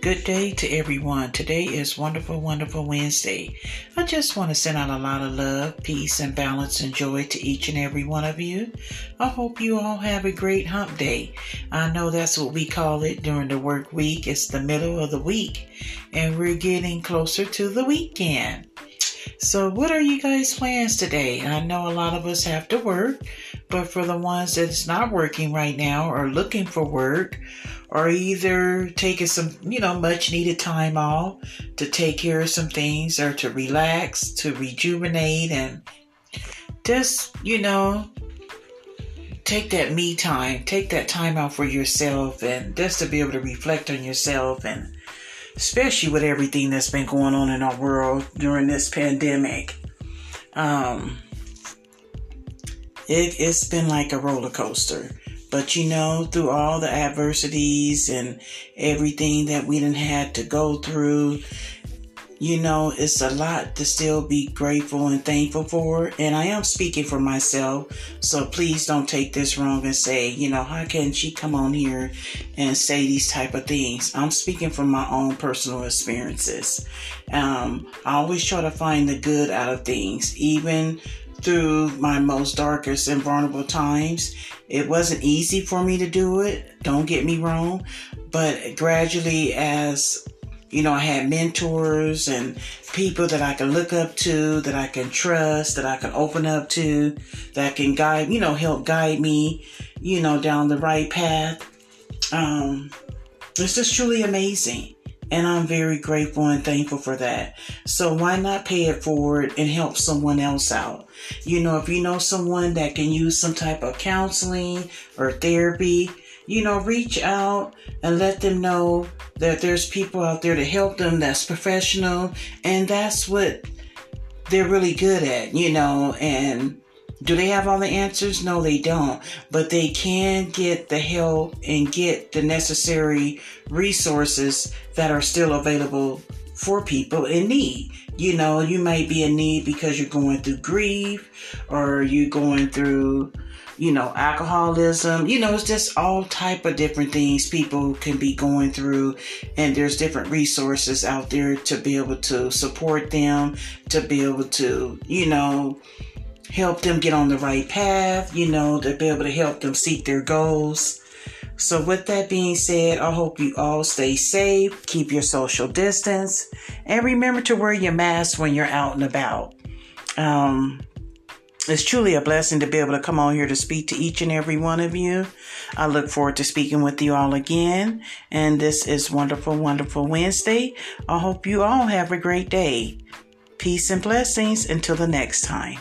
Good day to everyone. Today is Wonderful, Wonderful Wednesday. I just want to send out a lot of love, peace, and balance and joy to each and every one of you. I hope you all have a great hump day. I know that's what we call it during the work week. It's the middle of the week, and we're getting closer to the weekend. So, what are you guys' plans today? I know a lot of us have to work, but for the ones that's not working right now or looking for work, or either taking some, you know, much needed time off to take care of some things or to relax, to rejuvenate, and just, you know, take that me time, take that time out for yourself, and just to be able to reflect on yourself, and especially with everything that's been going on in our world during this pandemic. Um, it, it's been like a roller coaster but you know, through all the adversities and everything that we didn't had to go through, you know, it's a lot to still be grateful and thankful for. And I am speaking for myself. So please don't take this wrong and say, you know, how can she come on here and say these type of things? I'm speaking from my own personal experiences. Um, I always try to find the good out of things, even through my most darkest and vulnerable times. It wasn't easy for me to do it, don't get me wrong, but gradually as you know, I had mentors and people that I can look up to, that I can trust, that I can open up to, that can guide, you know, help guide me, you know, down the right path. Um, it's just truly amazing. And I'm very grateful and thankful for that. So why not pay it forward and help someone else out? You know, if you know someone that can use some type of counseling or therapy, you know, reach out and let them know that there's people out there to help them that's professional and that's what they're really good at, you know, and do they have all the answers? No, they don't. But they can get the help and get the necessary resources that are still available for people in need. You know, you might be in need because you're going through grief or you're going through, you know, alcoholism. You know, it's just all type of different things people can be going through and there's different resources out there to be able to support them, to be able to, you know, help them get on the right path, you know, to be able to help them seek their goals. So, with that being said, I hope you all stay safe, keep your social distance, and remember to wear your mask when you're out and about. Um, it's truly a blessing to be able to come on here to speak to each and every one of you. I look forward to speaking with you all again. And this is Wonderful, Wonderful Wednesday. I hope you all have a great day. Peace and blessings until the next time.